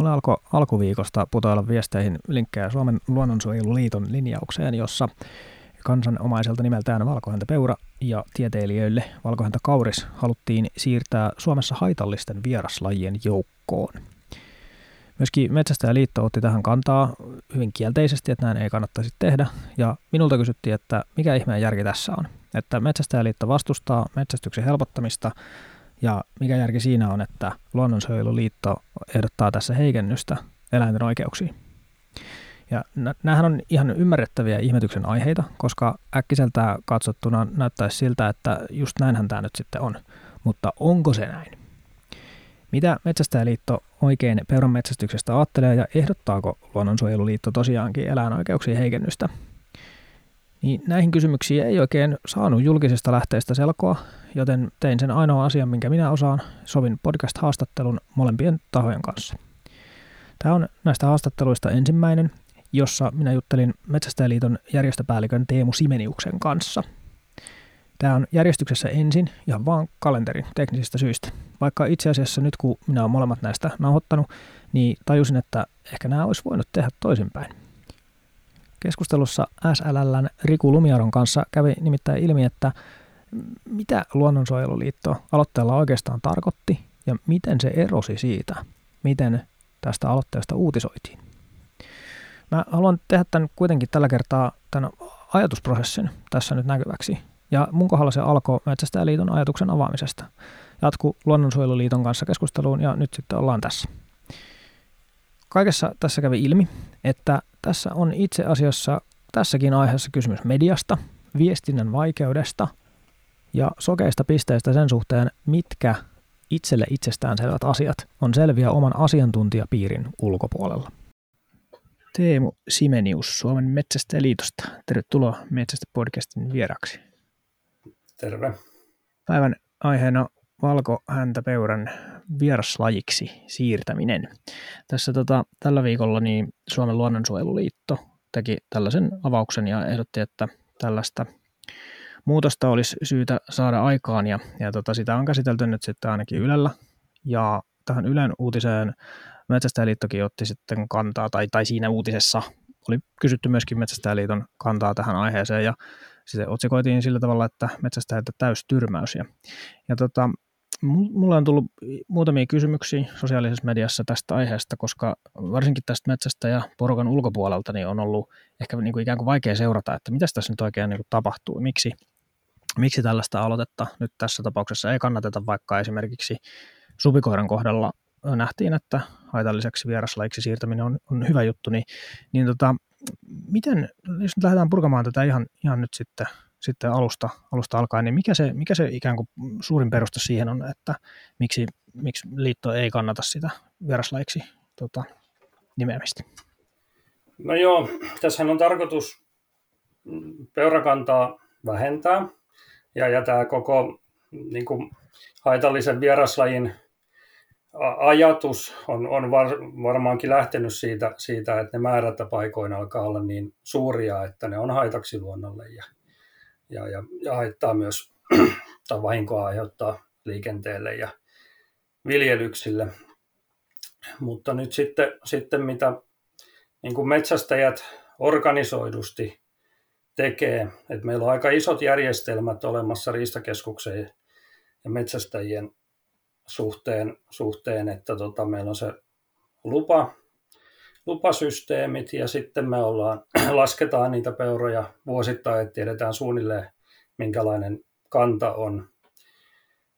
Mulla alkoi alkuviikosta putoilla viesteihin linkkejä Suomen luonnonsuojeluliiton linjaukseen, jossa kansanomaiselta nimeltään valkohäntä peura ja tieteilijöille valkohäntä kauris haluttiin siirtää Suomessa haitallisten vieraslajien joukkoon. Myöskin Metsästäjäliitto otti tähän kantaa hyvin kielteisesti, että näin ei kannattaisi tehdä, ja minulta kysyttiin, että mikä ihmeen järki tässä on. Että Metsästäjäliitto vastustaa metsästyksen helpottamista, ja mikä järki siinä on, että Luonnonsuojeluliitto ehdottaa tässä heikennystä eläinten oikeuksiin. Ja näähän on ihan ymmärrettäviä ihmetyksen aiheita, koska äkkiseltään katsottuna näyttäisi siltä, että just näinhän tämä nyt sitten on. Mutta onko se näin? Mitä Metsästäjäliitto oikein peuran metsästyksestä ajattelee ja ehdottaako Luonnonsuojeluliitto tosiaankin eläinoikeuksien heikennystä? Niin näihin kysymyksiin ei oikein saanut julkisesta lähteestä selkoa, joten tein sen ainoa asian, minkä minä osaan, sovin podcast-haastattelun molempien tahojen kanssa. Tämä on näistä haastatteluista ensimmäinen, jossa minä juttelin Metsästäjäliiton järjestöpäällikön Teemu Simeniuksen kanssa. Tämä on järjestyksessä ensin ihan vaan kalenterin teknisistä syistä. Vaikka itse asiassa nyt kun minä olen molemmat näistä nauhoittanut, niin tajusin, että ehkä nämä olisi voinut tehdä toisinpäin. Keskustelussa SLLn Riku Lumiaron kanssa kävi nimittäin ilmi, että mitä Luonnonsuojeluliitto aloitteella oikeastaan tarkoitti ja miten se erosi siitä, miten tästä aloitteesta uutisoitiin. Mä haluan tehdä tämän kuitenkin tällä kertaa tämän ajatusprosessin tässä nyt näkyväksi. Ja mun kohdalla se alkoi Metsästäjäliiton ajatuksen avaamisesta. Jatku Luonnonsuojeluliiton kanssa keskusteluun ja nyt sitten ollaan tässä. Kaikessa tässä kävi ilmi, että tässä on itse asiassa tässäkin aiheessa kysymys mediasta, viestinnän vaikeudesta ja sokeista pisteistä sen suhteen, mitkä itselle itsestäänselvät asiat on selviä oman asiantuntijapiirin ulkopuolella. Teemu Simenius Suomen Metsästäjäliitosta. Tervetuloa Metsästä-podcastin vieraksi. Terve. Päivän aiheena valkohäntäpeuran vieraslajiksi siirtäminen. Tässä tota, tällä viikolla niin Suomen luonnonsuojeluliitto teki tällaisen avauksen ja ehdotti, että tällaista muutosta olisi syytä saada aikaan ja, ja tota, sitä on käsitelty nyt sitten ainakin Ylellä ja tähän Ylen uutiseen Metsästäjäliittokin otti sitten kantaa, tai, tai siinä uutisessa oli kysytty myöskin Metsästäjäliiton kantaa tähän aiheeseen, ja sitten otsikoitiin sillä tavalla, että metsästäjältä tyrmäys. Ja, ja tota, mulla on tullut muutamia kysymyksiä sosiaalisessa mediassa tästä aiheesta, koska varsinkin tästä metsästä ja porukan ulkopuolelta niin on ollut ehkä niin kuin ikään kuin vaikea seurata, että mitä tässä nyt oikein niin kuin tapahtuu, miksi, miksi tällaista aloitetta nyt tässä tapauksessa ei kannateta, vaikka esimerkiksi supikoiran kohdalla nähtiin, että haitalliseksi vieraslajiksi siirtäminen on, on hyvä juttu, niin, niin tota, miten, jos nyt lähdetään purkamaan tätä ihan, ihan nyt sitten, sitten alusta, alusta alkaen, niin mikä se, mikä se ikään kuin suurin peruste siihen on, että miksi, miksi liitto ei kannata sitä vieraslajiksi tota, nimeämistä? No joo, tässä on tarkoitus peurakantaa vähentää ja, ja tämä koko niin kuin, haitallisen vieraslajin ajatus on, on var, varmaankin lähtenyt siitä, siitä, että ne määrät paikoina alkaa olla niin suuria, että ne on haitaksi luonnolle ja, ja, ja, ja haittaa myös tai vahinkoa aiheuttaa liikenteelle ja viljelyksille. Mutta nyt sitten, sitten mitä niin kuin metsästäjät organisoidusti tekee, että meillä on aika isot järjestelmät olemassa riistakeskukseen ja metsästäjien suhteen, suhteen että tota, meillä on se lupa, lupasysteemit ja sitten me ollaan, lasketaan niitä peuroja vuosittain, että tiedetään suunnilleen minkälainen kanta on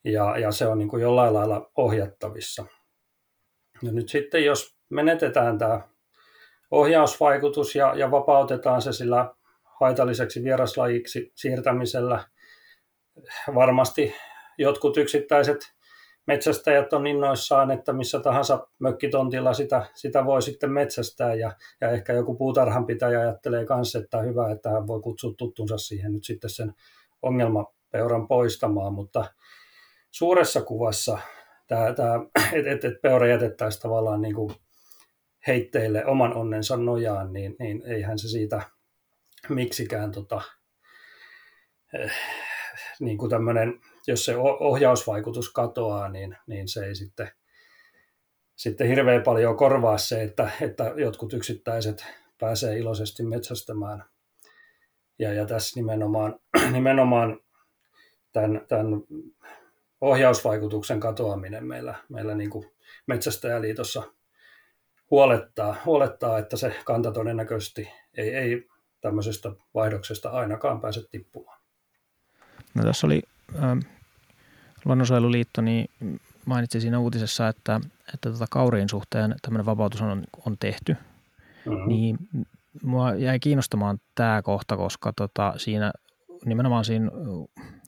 ja, ja se on niin kuin jollain lailla ohjattavissa. Ja nyt sitten jos menetetään tämä ohjausvaikutus ja, ja vapautetaan se sillä haitalliseksi vieraslajiksi siirtämisellä, varmasti jotkut yksittäiset metsästäjät on innoissaan, että missä tahansa mökkitontilla sitä, sitä voi sitten metsästää. Ja, ja ehkä joku puutarhanpitäjä ajattelee myös, että hyvä, että hän voi kutsua tuttunsa siihen nyt sitten sen ongelmapeuran poistamaan, mutta suuressa kuvassa tämä, tämä että et, et peura jätettäisiin tavallaan niin kuin heitteille oman onnensa nojaan, niin, niin eihän se siitä miksikään tota, eh, niin kuin tämmöinen jos se ohjausvaikutus katoaa, niin, niin se ei sitten sitten hirveän paljon korvaa se, että, että jotkut yksittäiset pääsee iloisesti metsästämään. Ja, ja tässä nimenomaan, nimenomaan tämän, tämän ohjausvaikutuksen katoaminen meillä, meillä niin kuin Metsästäjäliitossa huolettaa, huolettaa, että se kanta todennäköisesti ei, ei tämmöisestä vaihdoksesta ainakaan pääse tippumaan. No tässä oli Luonnonsuojeluliitto niin mainitsi siinä uutisessa, että, että tota kauriin suhteen tämmöinen vapautus on, on tehty. Mm-hmm. Niin mua jäi kiinnostamaan tämä kohta, koska tota, siinä nimenomaan siinä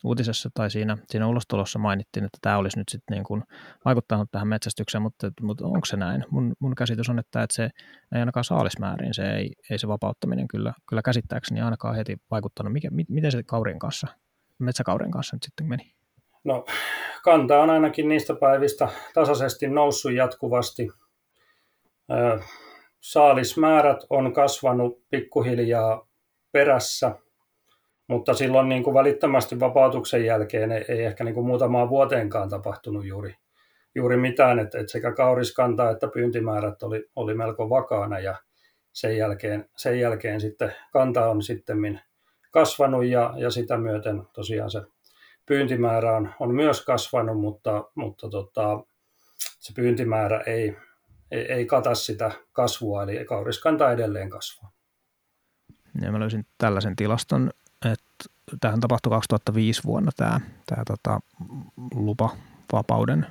uutisessa tai siinä, siinä ulostulossa mainittiin, että tämä olisi nyt sitten niin kuin vaikuttanut tähän metsästykseen, mutta, mutta onko se näin? Mun, mun käsitys on, että, että se ei ainakaan saalismäärin, se ei, ei se vapauttaminen kyllä, kyllä käsittääkseni ainakaan heti vaikuttanut. Mikä, miten se kaurin kanssa, metsäkaurin kanssa nyt sitten meni? No kanta on ainakin niistä päivistä tasaisesti noussut jatkuvasti. Saalismäärät on kasvanut pikkuhiljaa perässä, mutta silloin niin kuin välittömästi vapautuksen jälkeen ei, ehkä niin kuin muutamaan vuoteenkaan tapahtunut juuri, juuri mitään, että, että sekä kauriskanta että pyyntimäärät oli, oli melko vakaana ja sen jälkeen, sen jälkeen sitten kanta on sitten kasvanut ja, ja sitä myöten tosiaan se pyyntimäärä on, on myös kasvanut, mutta, mutta tota, se pyyntimäärä ei, ei, ei kata sitä kasvua, eli kauriskanta edelleen kasvaa. Ja mä löysin tällaisen tilaston, että tähän tapahtui 2005 vuonna tämä, tämä tota, lupavapauden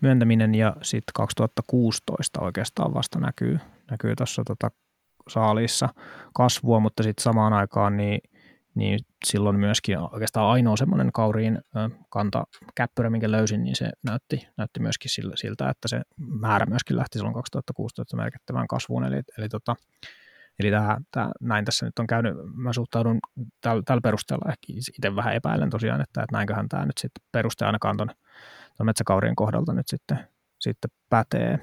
myöntäminen ja sitten 2016 oikeastaan vasta näkyy, näkyy tuossa tota saaliissa kasvua, mutta sitten samaan aikaan niin niin silloin myöskin oikeastaan ainoa semmoinen kauriin kanta käppyrä, minkä löysin, niin se näytti, näytti myöskin siltä, että se määrä myöskin lähti silloin 2016 merkittävään kasvuun. Eli, eli, tota, eli tämä, tämä, näin tässä nyt on käynyt. Mä suhtaudun tällä, tällä perusteella ehkä itse vähän epäilen tosiaan, että, että näinköhän tämä nyt sitten peruste ainakaan tuon, metsäkaurien kohdalta nyt sitten, sitten pätee.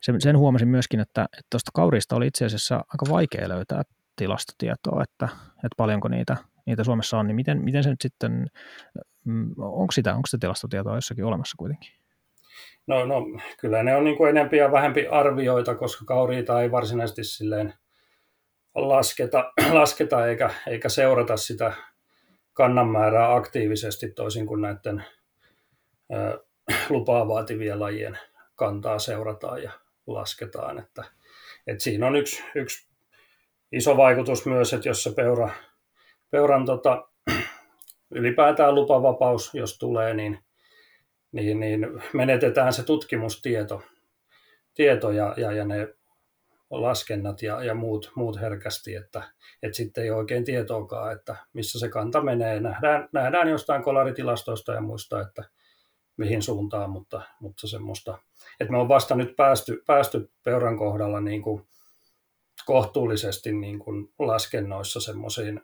Sen, sen huomasin myöskin, että tuosta kaurista oli itse asiassa aika vaikea löytää tilastotietoa, että, että paljonko niitä, niitä Suomessa on, niin miten, miten se nyt sitten, mm, onko sitä, onko sitä tilastotietoa jossakin olemassa kuitenkin? No, no kyllä ne on niin kuin enempi ja vähempi arvioita, koska kauriita ei varsinaisesti silleen lasketa, lasketa eikä, eikä seurata sitä kannan määrää aktiivisesti toisin kuin näiden ä, lupaa vaativien lajien kantaa seurataan ja lasketaan. Että, että siinä on yksi, yksi iso vaikutus myös, että jos se peura, peuran tota, ylipäätään lupavapaus, jos tulee, niin, niin, niin menetetään se tutkimustieto tieto ja, ja, ja ne laskennat ja, ja muut, muut herkästi, että, että sitten ei oikein tietoakaan, että missä se kanta menee. Nähdään, nähdään jostain kolaritilastoista ja muista, että mihin suuntaan, mutta, mutta semmoista, että me on vasta nyt päästy, päästy peuran kohdalla niin kuin kohtuullisesti niin kuin laskennoissa semmoisiin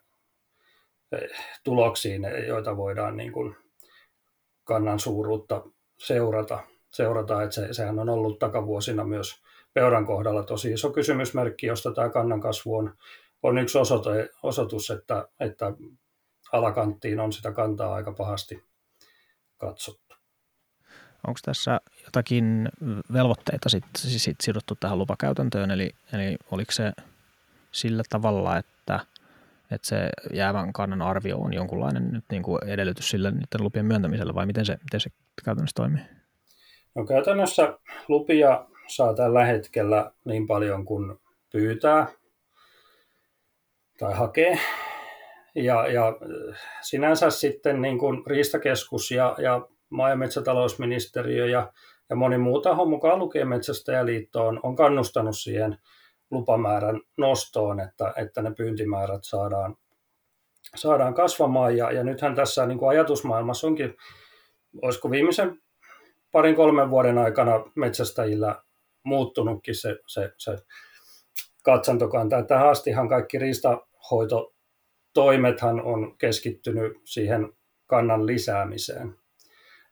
eh, tuloksiin, joita voidaan niin kuin kannan suuruutta seurata. seurata että se, sehän on ollut takavuosina myös peuran kohdalla tosi iso kysymysmerkki, josta tämä kannan kasvu on, on yksi osoite, osoitus, että, että alakanttiin on sitä kantaa aika pahasti katsottu. Onko tässä jotakin velvoitteita sit, sit sidottu tähän lupakäytäntöön, eli, eli oliko se sillä tavalla, että, että se jäävän kannan arvio on jonkunlainen nyt niin kuin edellytys sille niiden lupien myöntämiselle, vai miten se, miten se käytännössä toimii? No käytännössä lupia saa tällä hetkellä niin paljon kuin pyytää tai hakee. Ja, ja sinänsä sitten niin kuin Riistakeskus ja, ja maa- ja metsätalousministeriö ja, ja moni muu taho, mukaan lukien Metsästäjäliitto, on, on kannustanut siihen lupamäärän nostoon, että, että ne pyyntimäärät saadaan, saadaan kasvamaan. Ja, ja nythän tässä niin kuin ajatusmaailmassa onkin, olisiko viimeisen parin kolmen vuoden aikana metsästäjillä muuttunutkin se, se, se katsantokanta. Tähän astihan kaikki riistahoitotoimethan on keskittynyt siihen kannan lisäämiseen.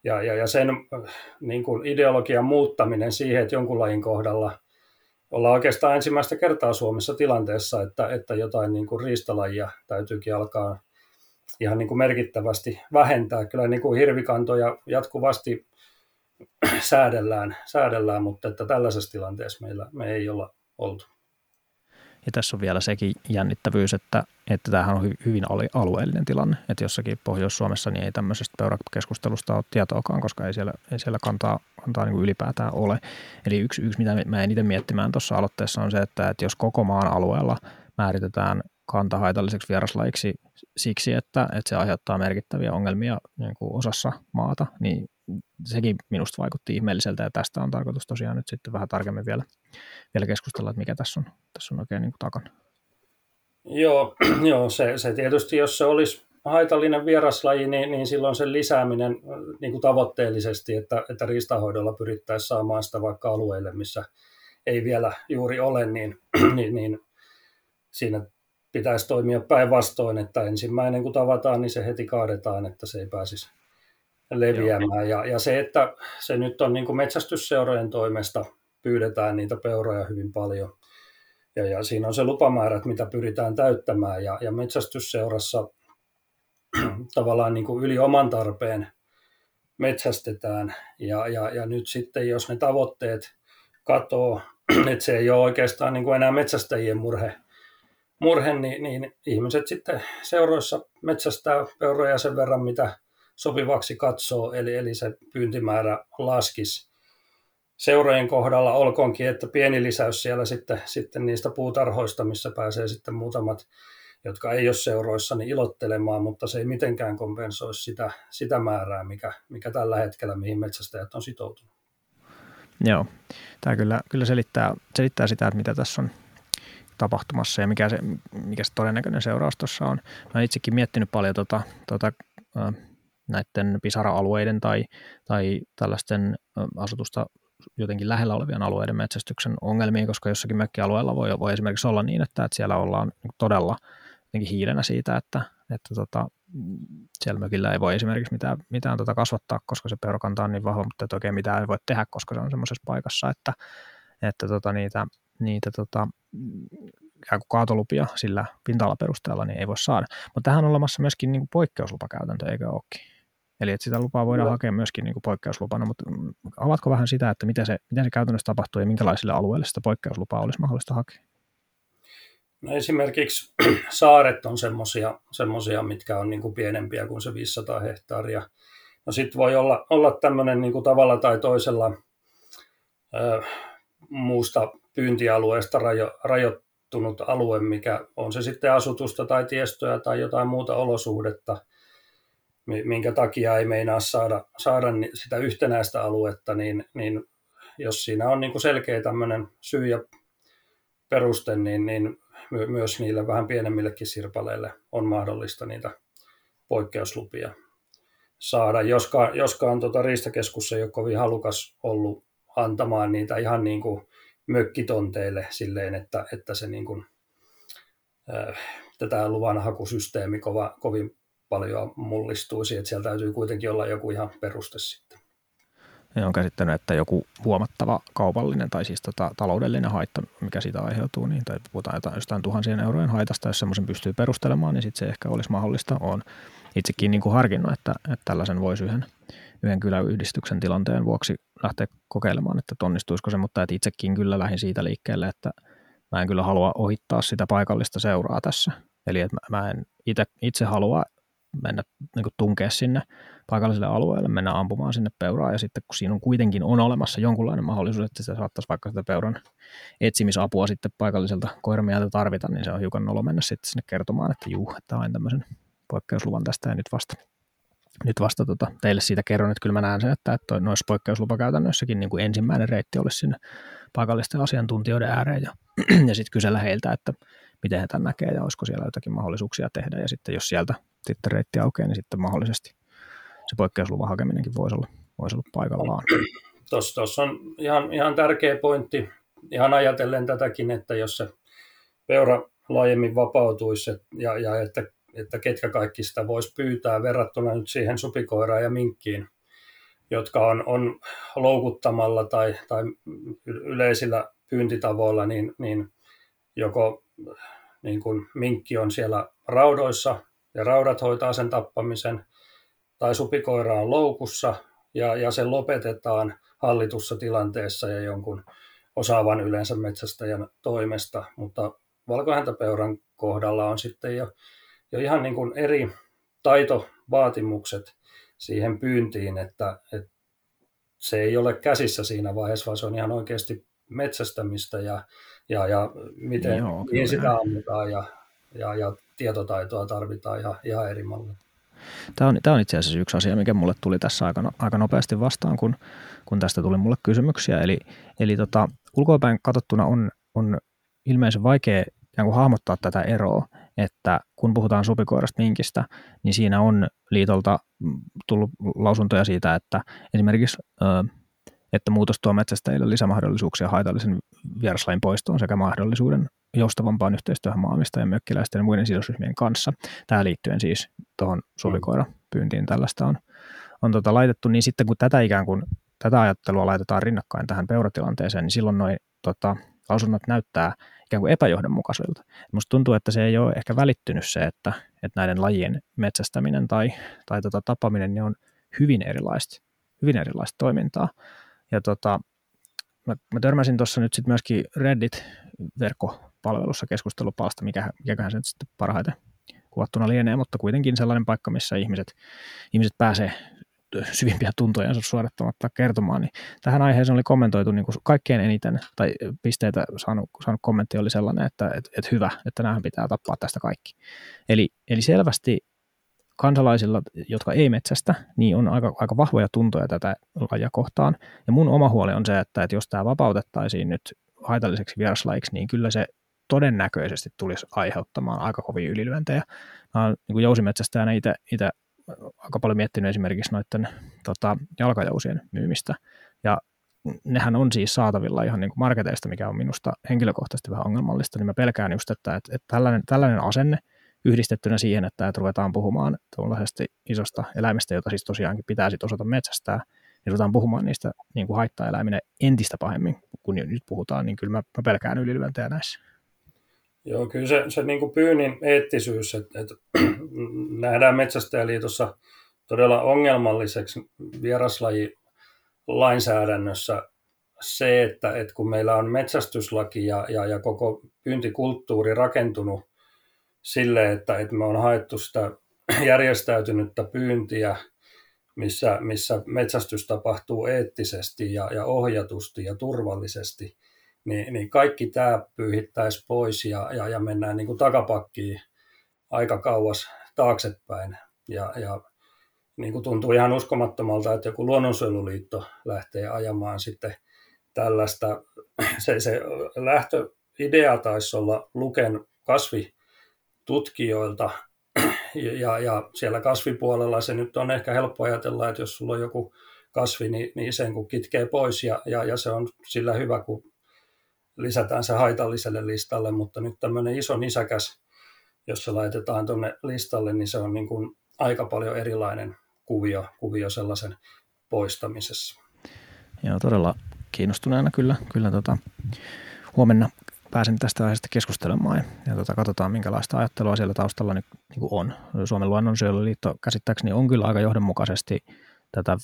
Ja, ja, ja sen niin kuin ideologian muuttaminen siihen, että jonkun lajin kohdalla ollaan oikeastaan ensimmäistä kertaa Suomessa tilanteessa, että, että jotain niin kuin riistalajia täytyykin alkaa ihan niin kuin merkittävästi vähentää. Kyllä niin kuin hirvikantoja jatkuvasti säädellään, säädellään, mutta että tällaisessa tilanteessa meillä me ei olla oltu. Ja tässä on vielä sekin jännittävyys, että, että tämähän on hyvin alueellinen tilanne, että jossakin Pohjois-Suomessa niin ei tämmöisestä peurakeskustelusta ole tietoakaan, koska ei siellä, ei siellä kantaa, kantaa niin kuin ylipäätään ole. Eli yksi, yksi, mitä mä en itse miettimään tuossa aloitteessa on se, että, että jos koko maan alueella määritetään kanta haitalliseksi vieraslajiksi siksi, että, että se aiheuttaa merkittäviä ongelmia niin kuin osassa maata, niin sekin minusta vaikutti ihmeelliseltä ja tästä on tarkoitus tosiaan nyt sitten vähän tarkemmin vielä, vielä keskustella, että mikä tässä on, tässä on oikein niin kuin takana. Joo, joo se, se tietysti, jos se olisi haitallinen vieraslaji, niin, niin silloin sen lisääminen niin kuin tavoitteellisesti, että, että riistahoidolla pyrittäisiin saamaan sitä vaikka alueille, missä ei vielä juuri ole, niin, niin, niin siinä pitäisi toimia päinvastoin, että ensimmäinen kun tavataan, niin se heti kaadetaan, että se ei pääsisi leviämään. Ja, ja se, että se nyt on niin kuin metsästysseurojen toimesta pyydetään niitä peuroja hyvin paljon. Ja, ja siinä on se lupamäärät, mitä pyritään täyttämään. Ja, ja metsästysseurassa tavallaan niin kuin yli oman tarpeen metsästetään. Ja, ja, ja nyt sitten, jos ne tavoitteet katoo, että se ei ole oikeastaan niin kuin enää metsästäjien murhe, murhe niin, niin ihmiset sitten seuroissa metsästää peuroja sen verran, mitä sopivaksi katsoo, eli, eli se pyyntimäärä laskisi. Seurojen kohdalla olkoonkin, että pieni lisäys siellä sitten, sitten niistä puutarhoista, missä pääsee sitten muutamat, jotka ei ole seuroissa, niin ilottelemaan, mutta se ei mitenkään kompensoi sitä, sitä määrää, mikä, mikä tällä hetkellä, mihin metsästäjät on sitoutunut. Joo, tämä kyllä, kyllä selittää, selittää sitä, että mitä tässä on tapahtumassa ja mikä se, mikä se todennäköinen seuraus tuossa on. Mä olen itsekin miettinyt paljon tota, tota, näiden pisara-alueiden tai, tai tällaisten asutusta jotenkin lähellä olevien alueiden metsästyksen ongelmiin, koska jossakin mökkialueella voi, voi esimerkiksi olla niin, että, että siellä ollaan todella hiilenä siitä, että, että tota, siellä mökillä ei voi esimerkiksi mitään, mitään tota kasvattaa, koska se peurakanta on niin vahva, mutta että oikein mitään ei voi tehdä, koska se on semmoisessa paikassa, että, että tota, niitä, niitä tota, ikään kuin kaatolupia sillä pinta-alaperusteella niin ei voi saada. Mutta tähän on olemassa myöskin niin poikkeuslupakäytäntö, eikö olekin? Eli että sitä lupaa voidaan no. hakea myöskin niin kuin poikkeuslupana, mutta avatko vähän sitä, että miten se, miten se käytännössä tapahtuu ja minkälaisille alueille sitä poikkeuslupaa olisi mahdollista hakea? No esimerkiksi saaret on semmoisia, mitkä on niin kuin pienempiä kuin se 500 hehtaaria. No sitten voi olla, olla tämmöinen niin kuin tavalla tai toisella ö, muusta pyyntialueesta rajo, rajoittunut alue, mikä on se sitten asutusta tai tiestöä tai jotain muuta olosuhdetta, minkä takia ei meinaa saada, saada sitä yhtenäistä aluetta, niin, niin jos siinä on niin kuin selkeä tämmöinen syy ja peruste, niin, niin myös niille vähän pienemmillekin sirpaleille on mahdollista niitä poikkeuslupia saada, joskaan, joskaan tota Riistakeskus ei ole kovin halukas ollut antamaan niitä ihan niin kuin mökkitonteille silleen, että, että se niin kuin, äh, tätä luvanhakusysteemi kova, kovin paljon mullistuisi, että siellä täytyy kuitenkin olla joku ihan peruste sitten. Ja on käsittänyt, että joku huomattava kaupallinen tai siis tota, taloudellinen haitta, mikä siitä aiheutuu, niin, tai puhutaan jotain, jostain tuhansien eurojen haitasta, jos semmoisen pystyy perustelemaan, niin sitten se ehkä olisi mahdollista. on itsekin niin kuin harkinnut, että, että tällaisen voisi yhden, yhden kyläyhdistyksen tilanteen vuoksi lähteä kokeilemaan, että onnistuisiko se, mutta että itsekin kyllä lähdin siitä liikkeelle, että mä en kyllä halua ohittaa sitä paikallista seuraa tässä. Eli että mä en itse halua mennä niin kuin tunkea sinne paikalliselle alueelle, mennä ampumaan sinne peuraa ja sitten kun siinä on kuitenkin on olemassa jonkunlainen mahdollisuus, että se saattaisi vaikka sitä peuran etsimisapua sitten paikalliselta koiramieltä tarvita, niin se on hiukan nolo mennä sitten sinne kertomaan, että juu, että hain tämmöisen poikkeusluvan tästä ja nyt vasta nyt vasta tota, teille siitä kerron, että kyllä mä näen sen, että, että noissa poikkeuslupakäytännöissäkin niin kuin ensimmäinen reitti olisi sinne paikallisten asiantuntijoiden ääreen ja, ja sitten kysellä heiltä, että miten he tämän näkee ja olisiko siellä jotakin mahdollisuuksia tehdä ja sitten jos sieltä sitten reitti aukeaa, niin sitten mahdollisesti se poikkeusluvan hakeminenkin voisi olla, voisi olla paikallaan. Tuossa on ihan, ihan tärkeä pointti, ihan ajatellen tätäkin, että jos se peura laajemmin vapautuisi ja, ja että että ketkä kaikki sitä voisi pyytää verrattuna nyt siihen supikoiraan ja minkkiin, jotka on, on loukuttamalla tai, tai yleisillä pyyntitavoilla, niin, niin joko niin kuin minkki on siellä raudoissa ja raudat hoitaa sen tappamisen, tai supikoira on loukussa ja, ja se lopetetaan hallitussa tilanteessa ja jonkun osaavan yleensä metsästäjän toimesta, mutta valkohäntäpeuran kohdalla on sitten jo, jo ihan niin kuin eri taitovaatimukset siihen pyyntiin, että, että se ei ole käsissä siinä vaiheessa, vaan se on ihan oikeasti metsästämistä ja, ja, ja miten Joo, mihin sitä ammutaan ja, ja, ja tietotaitoa tarvitaan ihan, ihan eri malleja. Tämä on, tämä on itse asiassa yksi asia, mikä mulle tuli tässä aika, no, aika nopeasti vastaan, kun, kun tästä tuli mulle kysymyksiä. Eli, eli tota, ulkoapäin katsottuna on, on ilmeisen vaikea kuin hahmottaa tätä eroa, että kun puhutaan supikoirasta minkistä, niin siinä on liitolta tullut lausuntoja siitä, että esimerkiksi että muutos tuo metsästäjille lisämahdollisuuksia haitallisen vieraslain poistoon sekä mahdollisuuden joustavampaan yhteistyöhön ja mökkiläisten ja muiden sidosryhmien kanssa. Tämä liittyen siis tuohon pyyntiin tällaista on, on tota laitettu, niin sitten kun tätä ikään kuin tätä ajattelua laitetaan rinnakkain tähän peuratilanteeseen, niin silloin noin tota, lausunnot näyttää ikään kuin epäjohdonmukaisilta. Minusta tuntuu, että se ei ole ehkä välittynyt se, että, että näiden lajien metsästäminen tai, tai tota, tapaminen niin on hyvin erilaista, hyvin erilaista toimintaa. Ja tota, mä, mä törmäsin tuossa nyt sitten myöskin Reddit-verkkopalvelussa keskustelupalsta, mikä, mikäköhän se nyt sitten parhaiten kuvattuna lienee, mutta kuitenkin sellainen paikka, missä ihmiset, ihmiset pääsee syvimpiä tuntojansa suorittamatta kertomaan, niin tähän aiheeseen oli kommentoitu niin kuin kaikkein eniten, tai pisteitä saanut, saanut kommentti oli sellainen, että et, et hyvä, että näähän pitää tappaa tästä kaikki. Eli, eli selvästi kansalaisilla, jotka ei metsästä, niin on aika, aika vahvoja tuntoja tätä lajia kohtaan. Ja mun oma huoli on se, että, että jos tämä vapautettaisiin nyt haitalliseksi vieraslajiksi, niin kyllä se todennäköisesti tulisi aiheuttamaan aika kovia ylilyöntejä. Mä olen niin jousimetsästäjänä itse aika paljon miettinyt esimerkiksi noiden tota, jalkajousien myymistä. Ja nehän on siis saatavilla ihan niin kuin marketeista, mikä on minusta henkilökohtaisesti vähän ongelmallista, niin mä pelkään just, että, että, että tällainen, tällainen asenne yhdistettynä siihen, että, että ruvetaan puhumaan tuollaisesta isosta eläimestä, jota siis tosiaankin pitää sitten osata metsästää, niin ruvetaan puhumaan niistä niin kuin haittaeläiminä entistä pahemmin, kun nyt puhutaan, niin kyllä mä, mä pelkään ylilyöntejä näissä. Joo, kyllä se, se niin kuin pyynnin eettisyys, että, että nähdään Metsästäjäliitossa todella ongelmalliseksi vieraslaji lainsäädännössä se, että, että kun meillä on metsästyslaki ja, ja, ja koko pyyntikulttuuri rakentunut sille, että, että me on haettu sitä järjestäytynyttä pyyntiä, missä, missä metsästys tapahtuu eettisesti ja, ja ohjatusti ja turvallisesti, niin, niin kaikki tämä pyyhittäisi pois ja, ja, ja mennään niin kuin takapakkiin aika kauas taaksepäin. Ja, ja niin kuin tuntuu ihan uskomattomalta, että joku luonnonsuojeluliitto lähtee ajamaan sitten tällaista. Se, se lähtöidea taisi olla Luken kasvitutkijoilta, ja, ja siellä kasvipuolella se nyt on ehkä helppo ajatella, että jos sulla on joku kasvi, niin, niin sen kun kitkee pois ja, ja, ja se on sillä hyvä, kun lisätään se haitalliselle listalle, mutta nyt tämmöinen iso nisäkäs, jos se laitetaan tuonne listalle, niin se on niin kuin aika paljon erilainen kuvio, kuvio sellaisen poistamisessa. Joo, todella kiinnostuneena kyllä, kyllä tota, huomenna pääsen tästä aiheesta keskustelemaan ja, tota, katsotaan, minkälaista ajattelua siellä taustalla niin, niin kuin on. Suomen luonnonsuojeluliitto käsittääkseni on kyllä aika johdonmukaisesti tätä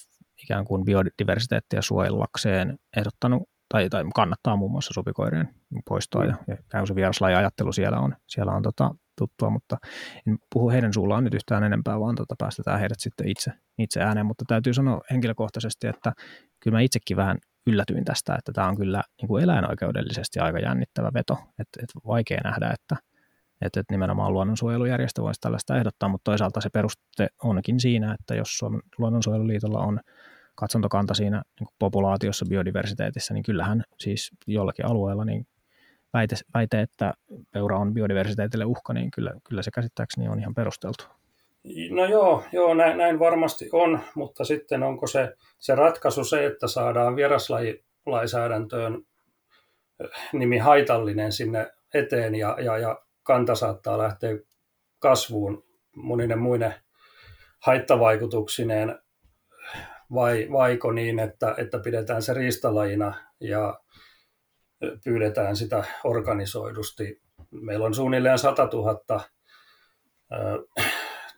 ikään kuin biodiversiteettiä suojellakseen ehdottanut tai, tai kannattaa muun muassa supikoirien poistoa ja, ja käy se vieraslaji ajattelu siellä on, siellä on tota, tuttua, mutta en puhu heidän suullaan nyt yhtään enempää, vaan tota, päästetään heidät sitten itse, itse ääneen, mutta täytyy sanoa henkilökohtaisesti, että kyllä mä itsekin vähän yllätyin tästä, että tämä on kyllä niin kuin eläinoikeudellisesti aika jännittävä veto, että, että vaikea nähdä, että, että, että nimenomaan luonnonsuojelujärjestö voisi tällaista ehdottaa, mutta toisaalta se peruste onkin siinä, että jos Suomen luonnonsuojeluliitolla on katsontokanta siinä niin kuin populaatiossa, biodiversiteetissä, niin kyllähän siis jollakin alueella niin väite, väite, että peura on biodiversiteetille uhka, niin kyllä, kyllä se käsittääkseni on ihan perusteltu. No joo, joo näin, näin varmasti on, mutta sitten onko se, se ratkaisu se, että saadaan vieraslajilainsäädäntöön eh, nimi haitallinen sinne eteen ja, ja, ja kanta saattaa lähteä kasvuun moninen muinen haittavaikutuksineen vai vaiko niin, että, että pidetään se riistalajina ja pyydetään sitä organisoidusti. Meillä on suunnilleen 100 000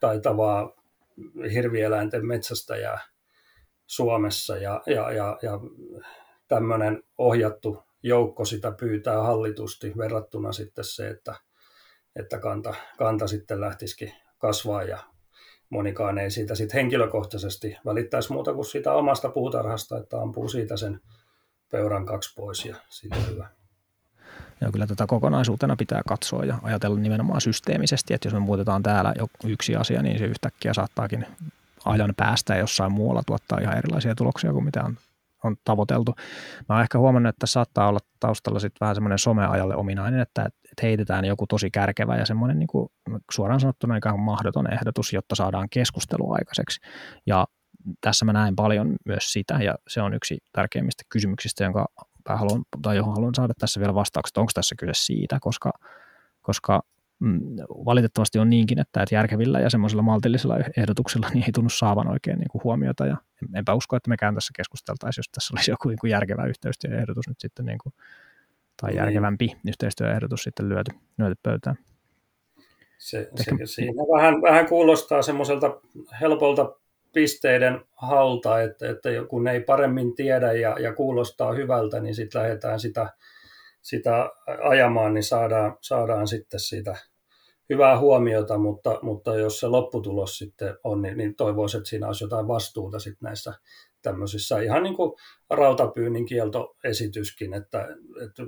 taitavaa hirvieläinten metsästäjää Suomessa ja, ja, ja, ja tämmöinen ohjattu joukko sitä pyytää hallitusti verrattuna sitten se, että, että kanta, kanta sitten lähtisikin kasvaa ja monikaan ei siitä sitten henkilökohtaisesti välittäisi muuta kuin siitä omasta puutarhasta, että ampuu siitä sen peuran kaksi pois ja siitä hyvä. Ja kyllä tätä kokonaisuutena pitää katsoa ja ajatella nimenomaan systeemisesti, että jos me muutetaan täällä yksi asia, niin se yhtäkkiä saattaakin ajan päästä jossain muualla tuottaa ihan erilaisia tuloksia kuin mitä on, on tavoiteltu. Mä oon ehkä huomannut, että saattaa olla taustalla sitten vähän semmoinen someajalle ominainen, että, että heitetään joku tosi kärkevä ja semmoinen niin kuin suoraan sanottuna ikään kuin mahdoton ehdotus, jotta saadaan keskustelua aikaiseksi. Ja tässä mä näen paljon myös sitä, ja se on yksi tärkeimmistä kysymyksistä, jonka haluan, tai johon haluan saada tässä vielä vastaukset, onko tässä kyse siitä, koska, koska mm, valitettavasti on niinkin, että, että järkevillä ja semmoisilla maltillisilla ehdotuksilla niin ei tunnu saavan oikein niin kuin huomiota, ja enpä usko, että mekään tässä keskusteltaisiin, jos tässä olisi joku niin kuin järkevä yhteistyöehdotus nyt sitten, niin kuin, tai järkevämpi yhteistyöehdotus sitten lyöty, lyöty pöytään. Se, se, siinä vähän, vähän kuulostaa semmoiselta helpolta pisteiden halta, että, että kun ei paremmin tiedä ja, ja kuulostaa hyvältä, niin sitten lähdetään sitä, sitä ajamaan, niin saadaan, saadaan sitten sitä hyvää huomiota, mutta, mutta jos se lopputulos sitten on, niin, niin toivoisin, että siinä olisi jotain vastuuta sitten näissä tämmöisissä ihan niin kuin rautapyynnin kieltoesityskin, että, että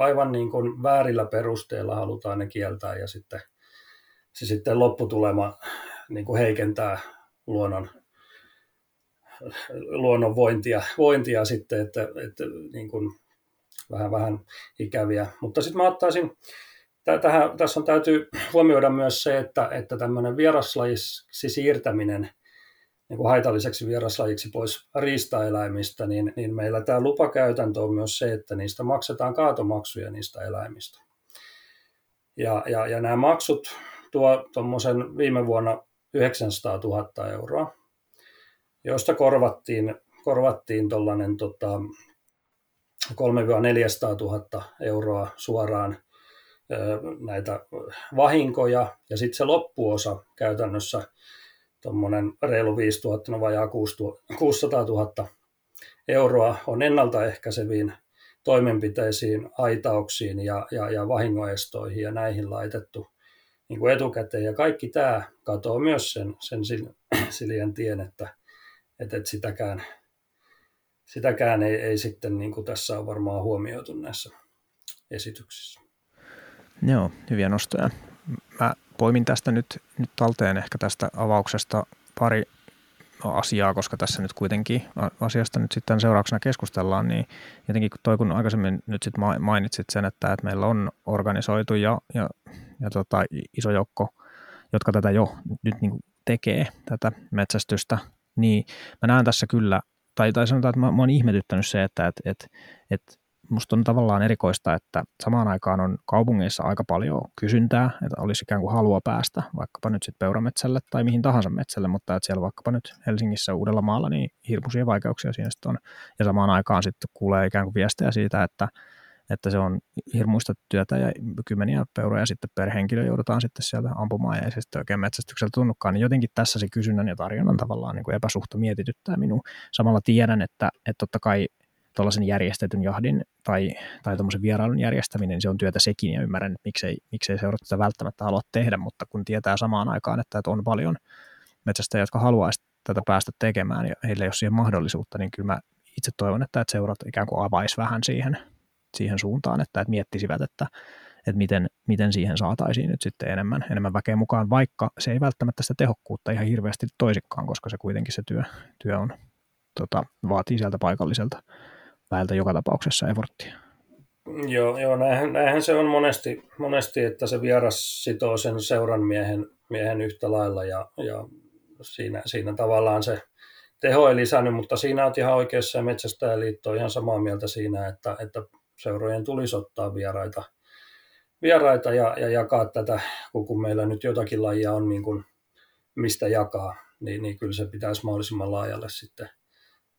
aivan niin kuin väärillä perusteilla halutaan ne kieltää ja sitten se sitten lopputulema niin kuin heikentää luonnon, luonnon vointia, vointia sitten, että, että niin kuin vähän, vähän ikäviä. Mutta sitten mä ottaisin, tähän, tässä on täytyy huomioida myös se, että, että tämmöinen vieraslajiksi siirtäminen niin kuin haitalliseksi vieraslajiksi pois riistaeläimistä, niin, niin meillä tämä lupakäytäntö on myös se, että niistä maksetaan kaatomaksuja niistä eläimistä. Ja, ja, ja nämä maksut tuo tuommoisen viime vuonna 900 000 euroa, josta korvattiin, korvattiin tota, 300 000 euroa suoraan näitä vahinkoja, ja sitten se loppuosa käytännössä tuommoinen reilu 5 000, no vajaa 600 000 euroa on ennaltaehkäiseviin toimenpiteisiin, aitauksiin ja, ja, ja vahingoestoihin ja näihin laitettu niin kuin etukäteen. Ja kaikki tämä katoo myös sen, sen Siljan tien, että, että, että sitäkään, sitäkään ei, ei sitten niin kuin tässä ole varmaan huomioitu näissä esityksissä. Joo, hyviä nostoja. Mä poimin tästä nyt, nyt talteen ehkä tästä avauksesta pari asiaa, koska tässä nyt kuitenkin asiasta nyt sitten seurauksena keskustellaan, niin jotenkin toi kun aikaisemmin nyt sitten mainitsit sen, että, että meillä on organisoitu ja, ja, ja tota, iso joukko, jotka tätä jo nyt niin tekee, tätä metsästystä, niin mä näen tässä kyllä, tai, tai sanotaan, että mä, mä oon ihmetyttänyt se, että et, et, et musta on tavallaan erikoista, että samaan aikaan on kaupungeissa aika paljon kysyntää, että olisi ikään kuin halua päästä vaikkapa nyt sitten peurametsälle tai mihin tahansa metsälle, mutta että siellä vaikkapa nyt Helsingissä Uudellamaalla niin hirmuisia vaikeuksia siinä sitten on. Ja samaan aikaan sitten kuulee ikään kuin viestejä siitä, että, että se on hirmuista työtä ja kymmeniä peuroja sitten per henkilö joudutaan sitten sieltä ampumaan ja ei se sitten oikein metsästyksellä tunnukaan, niin jotenkin tässä se kysynnän ja tarjonnan tavallaan niin kuin epäsuhta mietityttää minua. Samalla tiedän, että, että totta kai tuollaisen järjestetyn jahdin tai, tai tuommoisen vierailun järjestäminen, niin se on työtä sekin ja ymmärrän, että miksei, miksei seurat tätä välttämättä halua tehdä, mutta kun tietää samaan aikaan, että, että on paljon metsästäjiä, jotka haluaisi tätä päästä tekemään ja heillä ei ole siihen mahdollisuutta, niin kyllä mä itse toivon, että, että seurat ikään kuin avaisi vähän siihen, siihen suuntaan, että, että miettisivät, että, että miten, miten siihen saataisiin nyt sitten enemmän, enemmän väkeä mukaan, vaikka se ei välttämättä sitä tehokkuutta ihan hirveästi toisikaan, koska se kuitenkin se työ, työ on, tota, vaatii sieltä paikalliselta väeltä joka tapauksessa eforttia. Joo, joo näinhän, näinhän, se on monesti, monesti, että se vieras sitoo sen seuran miehen, miehen yhtä lailla ja, ja siinä, siinä tavallaan se teho ei lisännyt, mutta siinä on ihan oikeassa ja Metsästäjäliitto on ihan samaa mieltä siinä, että, että seurojen tulisi ottaa vieraita, vieraita ja, ja jakaa tätä, kun, kun meillä nyt jotakin lajia on niin kuin, mistä jakaa, niin, niin kyllä se pitäisi mahdollisimman laajalle sitten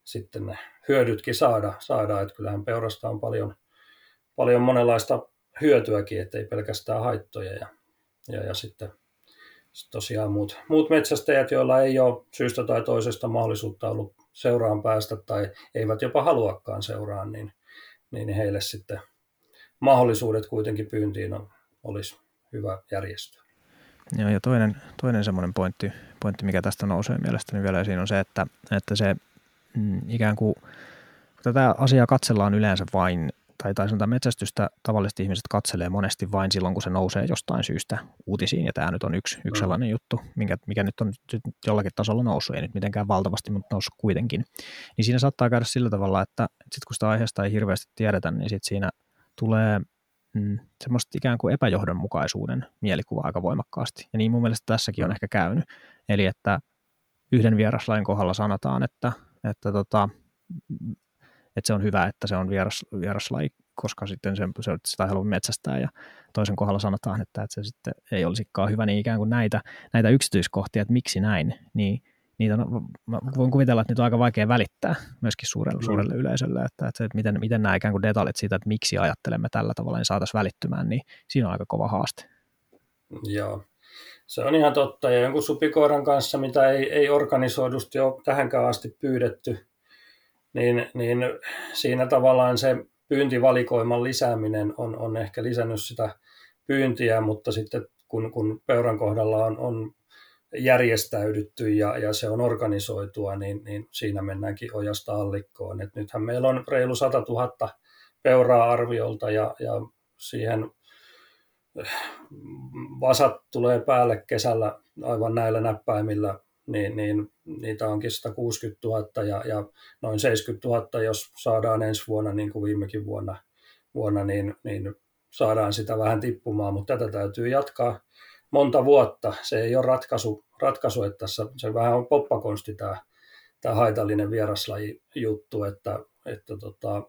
sitten ne hyödytkin saada, saada. että kyllähän peurasta on paljon, paljon monenlaista hyötyäkin, ettei pelkästään haittoja ja, ja, ja sitten tosiaan muut, muut metsästäjät, joilla ei ole syystä tai toisesta mahdollisuutta ollut seuraan päästä tai eivät jopa haluakaan seuraan, niin, niin heille sitten mahdollisuudet kuitenkin pyyntiin on, olisi hyvä järjestää. Joo, ja toinen, toinen semmoinen pointti, pointti, mikä tästä nousee mielestäni vielä esiin, on se, että, että se mm, ikään kuin, kun tätä asiaa katsellaan yleensä vain tai, tai sanotaan metsästystä tavalliset ihmiset katselee monesti vain silloin, kun se nousee jostain syystä uutisiin, ja tämä nyt on yksi, yksi sellainen juttu, mikä, mikä nyt on jollakin tasolla noussut, ei nyt mitenkään valtavasti, mutta noussut kuitenkin. Niin siinä saattaa käydä sillä tavalla, että sit kun sitä aiheesta ei hirveästi tiedetä, niin sit siinä tulee mm, semmoista ikään kuin epäjohdonmukaisuuden mielikuva aika voimakkaasti. Ja niin mun mielestä tässäkin on ehkä käynyt. Eli että yhden vieraslain kohdalla sanotaan, että, että tota, että se on hyvä, että se on vieras, vieraslaji, koska sitten se, se, sitä ei halua metsästää ja toisen kohdalla sanotaan, että, että se sitten ei olisikaan hyvä, niin ikään kuin näitä, näitä yksityiskohtia, että miksi näin, niin niitä on, mä voin kuvitella, että niitä on aika vaikea välittää myöskin suurelle, mm. suurelle yleisölle, että, että, että miten, miten nämä ikään kuin detaljit siitä, että miksi ajattelemme tällä tavalla, niin saataisiin välittymään, niin siinä on aika kova haaste. Joo, se on ihan totta. Ja jonkun supikoiran kanssa, mitä ei, ei organisoidusti ole tähänkään asti pyydetty, niin, niin siinä tavallaan se pyyntivalikoiman lisääminen on, on ehkä lisännyt sitä pyyntiä, mutta sitten kun, kun peuran kohdalla on, on järjestäydytty ja, ja se on organisoitua, niin, niin siinä mennäänkin ojasta allikkoon. Et nythän meillä on reilu 100 000 peuraa arviolta ja, ja siihen vasat tulee päälle kesällä aivan näillä näppäimillä niin, niin niitä onkin 160 000 ja, ja noin 70 000, jos saadaan ensi vuonna, niin kuin viimekin vuonna, vuonna niin, niin saadaan sitä vähän tippumaan, mutta tätä täytyy jatkaa monta vuotta. Se ei ole ratkaisu, ratkaisu että tässä, se vähän on poppakonsti tämä, tämä haitallinen vieraslaji juttu, että, että tota,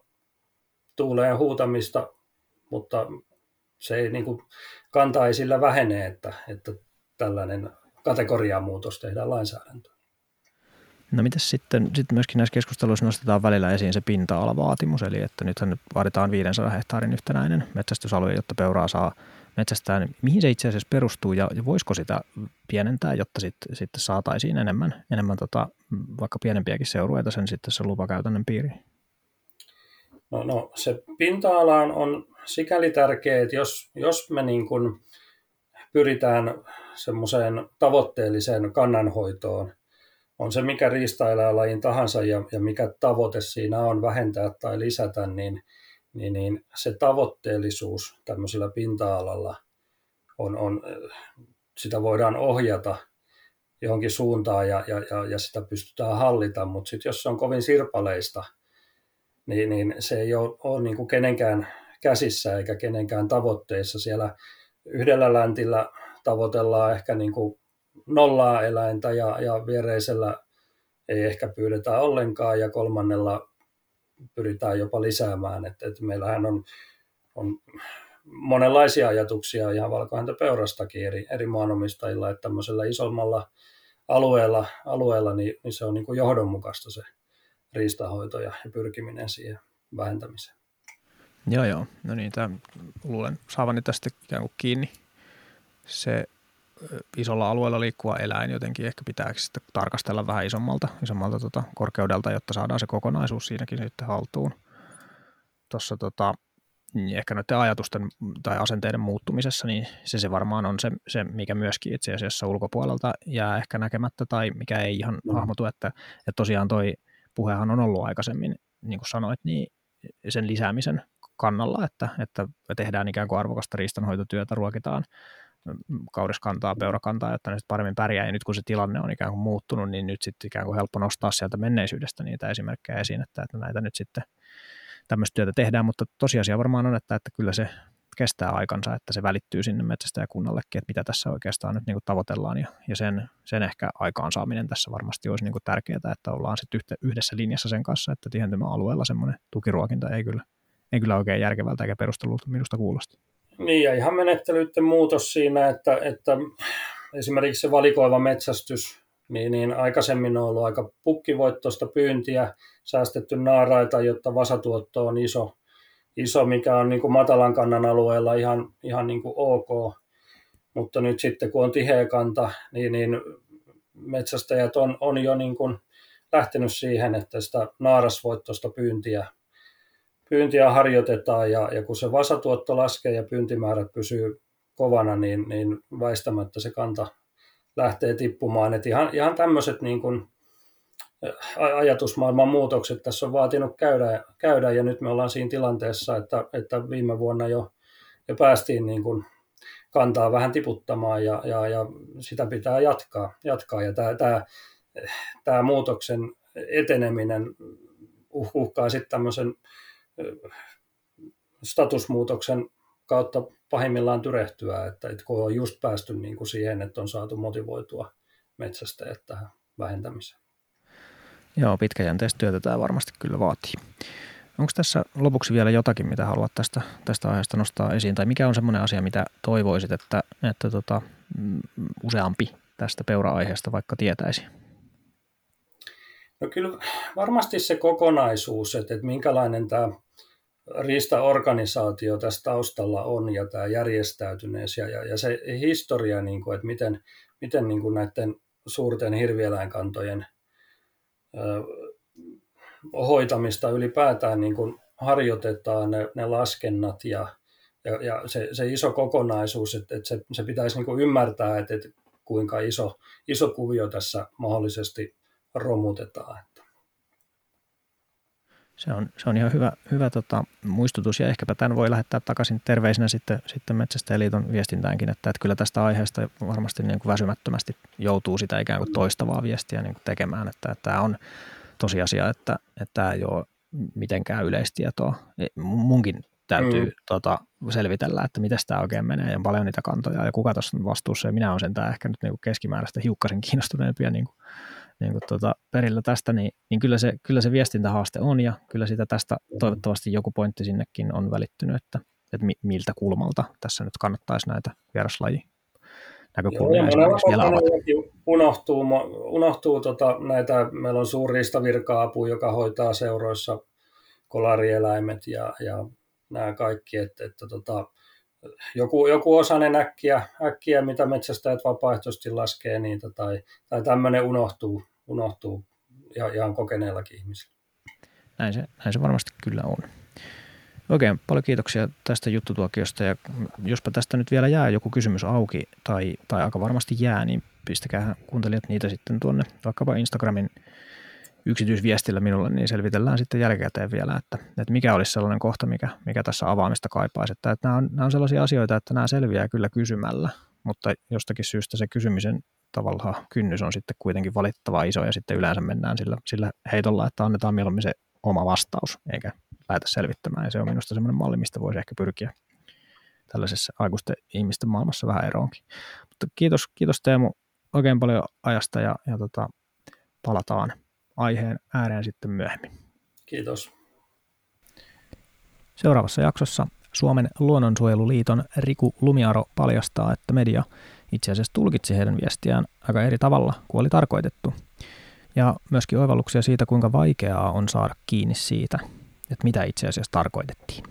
tuuleen huutamista, mutta se ei niin kuin, kanta ei sillä vähene, että, että tällainen kategoriamuutos tehdään lainsäädäntöön. No mitäs sitten, sitten myöskin näissä keskusteluissa nostetaan välillä esiin se pinta-alavaatimus, eli että nythän nyt vaaditaan 500 hehtaarin yhtenäinen metsästysalue, jotta peuraa saa metsästää. Niin mihin se itse asiassa perustuu ja, ja voisiko sitä pienentää, jotta sitten, sitten saataisiin enemmän, enemmän tota, vaikka pienempiäkin seurueita sen sitten se lupakäytännön piiriin? No, no se pinta-ala on sikäli tärkeä, että jos, jos me niin kuin pyritään semmoiseen tavoitteelliseen kannanhoitoon, on se mikä riistaeläinlajin tahansa ja, ja mikä tavoite siinä on vähentää tai lisätä, niin, niin, niin se tavoitteellisuus tämmöisellä pinta-alalla on, on, sitä voidaan ohjata johonkin suuntaan ja, ja, ja, ja sitä pystytään hallita, mutta sitten jos se on kovin sirpaleista, niin, niin se ei ole, ole niin kuin kenenkään käsissä eikä kenenkään tavoitteissa. Siellä yhdellä läntillä tavoitellaan ehkä niin kuin nollaa eläintä ja, ja viereisellä ei ehkä pyydetä ollenkaan ja kolmannella pyritään jopa lisäämään. Et, et meillähän on, on monenlaisia ajatuksia ihan valkohäntäpeurastakin eri, eri maanomistajilla, että tämmöisellä isommalla alueella, alueella niin, niin se on niin kuin johdonmukaista se riistahoito ja, ja pyrkiminen siihen vähentämiseen. Joo, joo. No niin, tämän luulen saavani tästä ikään kuin kiinni se isolla alueella liikkuva eläin jotenkin ehkä pitääkö sitten tarkastella vähän isommalta, isommalta tota korkeudelta, jotta saadaan se kokonaisuus siinäkin sitten haltuun. Tuossa tota, niin ehkä noiden ajatusten tai asenteiden muuttumisessa, niin se, se varmaan on se, se, mikä myöskin itse asiassa ulkopuolelta jää ehkä näkemättä tai mikä ei ihan mm. hahmotu, että, että tosiaan toi puhehan on ollut aikaisemmin, niin kuin sanoit, niin sen lisäämisen kannalla, että, että tehdään ikään kuin arvokasta riistanhoitotyötä, ruokitaan kauriskantaa, peurakantaa, jotta ne paremmin pärjää. Ja nyt kun se tilanne on ikään kuin muuttunut, niin nyt sitten ikään kuin helppo nostaa sieltä menneisyydestä niitä esimerkkejä esiin, että, että näitä nyt sitten tämmöistä työtä tehdään, mutta tosiasia varmaan on, että, että kyllä se kestää aikansa, että se välittyy sinne metsästäjäkunnallekin, että mitä tässä oikeastaan nyt niin kuin tavoitellaan ja, ja sen, sen ehkä aikaansaaminen tässä varmasti olisi niin kuin tärkeää, että ollaan sitten yhdessä linjassa sen kanssa, että alueella semmoinen tukiruokinta ei kyllä, ei kyllä oikein järkevältä eikä perustelulta minusta kuulosta. Niin, ja ihan menettelyiden muutos siinä, että, että esimerkiksi se valikoiva metsästys, niin, niin aikaisemmin on ollut aika pukkivoittoista pyyntiä, säästetty naaraita, jotta vasatuotto on iso, iso mikä on niin kuin matalan kannan alueella ihan, ihan niin kuin ok. Mutta nyt sitten kun on tiheä kanta, niin, niin metsästäjät on, on jo niin kuin lähtenyt siihen, että sitä naarasvoittoista pyyntiä, pyyntiä harjoitetaan ja, ja kun se vasatuotto laskee ja pyyntimäärät pysyy kovana, niin, niin väistämättä se kanta lähtee tippumaan. Et ihan, ihan tämmöiset niin kuin ajatusmaailman muutokset tässä on vaatinut käydä, käydä ja nyt me ollaan siinä tilanteessa, että, että viime vuonna jo, jo päästiin niin kuin kantaa vähän tiputtamaan ja, ja, ja sitä pitää jatkaa. jatkaa. Ja tämä, tämä, tämä muutoksen eteneminen uh, uhkaa sitten tämmöisen statusmuutoksen kautta pahimmillaan tyrehtyä, että, että kun on just päästy niin kuin siihen, että on saatu motivoitua metsästäjät tähän vähentämiseen. Joo, pitkäjänteistä työtä tämä varmasti kyllä vaatii. Onko tässä lopuksi vielä jotakin, mitä haluat tästä, tästä aiheesta nostaa esiin, tai mikä on semmoinen asia, mitä toivoisit, että, että tota, mm, useampi tästä peura-aiheesta vaikka tietäisi? No kyllä varmasti se kokonaisuus, että, että minkälainen tämä riistaorganisaatio tässä taustalla on ja tämä järjestäytyneys ja, ja, ja se historia, niin kuin, että miten, miten niin kuin näiden suurten hirvieläinkantojen hoitamista ylipäätään niin kuin harjoitetaan, ne, ne laskennat ja, ja, ja se, se iso kokonaisuus, että, että se, se pitäisi niin kuin ymmärtää, että, että kuinka iso, iso kuvio tässä mahdollisesti romutetaan. Se on, se on ihan hyvä, hyvä tota, muistutus ja ehkäpä tämän voi lähettää takaisin terveisinä sitten, sitten Metsästäjäliiton viestintäänkin, että, että kyllä tästä aiheesta varmasti niin kuin väsymättömästi joutuu sitä ikään kuin toistavaa viestiä niin kuin tekemään, että, että tämä on tosiasia, että, että tämä ei ole mitenkään yleistietoa. E, munkin täytyy mm. tota, selvitellä, että miten tämä oikein menee ja paljon niitä kantoja ja kuka tuossa on vastuussa ja minä olen sentään ehkä nyt niin kuin keskimääräistä hiukkasen kiinnostuneempia niin kuin niin kuin tuota, perillä tästä, niin, niin kyllä, se, kyllä se viestintähaaste on ja kyllä sitä tästä toivottavasti joku pointti sinnekin on välittynyt, että, että miltä kulmalta tässä nyt kannattaisi näitä vieraslaji näkökulmia Joo, esimerkiksi vielä avata. Unohtuu, unohtuu tota, näitä, meillä on suurista virka-apu, joka hoitaa seuroissa kolarieläimet ja, ja nämä kaikki, että, että tota, joku, joku osanen äkkiä, äkkiä, mitä metsästäjät vapaaehtoisesti laskee, niin tai, tai tämmöinen unohtuu, unohtuu ihan, ihan kokeneellakin ihmisillä. Näin se, näin se varmasti kyllä on. Oikein paljon kiitoksia tästä juttutuokiosta ja jospa tästä nyt vielä jää joku kysymys auki tai, tai aika varmasti jää, niin pistäkää kuuntelijat niitä sitten tuonne vaikkapa Instagramin yksityisviestillä minulle, niin selvitellään sitten jälkikäteen vielä, että, että mikä olisi sellainen kohta, mikä, mikä tässä avaamista kaipaisi. Että, että nämä, on, nämä on sellaisia asioita, että nämä selviää kyllä kysymällä, mutta jostakin syystä se kysymisen tavallaan kynnys on sitten kuitenkin valittava iso ja sitten yleensä mennään sillä, sillä heitolla, että annetaan mieluummin se oma vastaus eikä lähdetä selvittämään ja se on minusta semmoinen malli, mistä voisi ehkä pyrkiä tällaisessa aikuisten ihmisten maailmassa vähän eroonkin. Mutta kiitos, kiitos Teemu oikein paljon ajasta ja, ja tota, palataan aiheen ääreen sitten myöhemmin. Kiitos. Seuraavassa jaksossa Suomen luonnonsuojeluliiton Riku Lumiaro paljastaa, että media itse asiassa tulkitsi heidän viestiään aika eri tavalla kuin oli tarkoitettu. Ja myöskin oivalluksia siitä, kuinka vaikeaa on saada kiinni siitä, että mitä itse asiassa tarkoitettiin.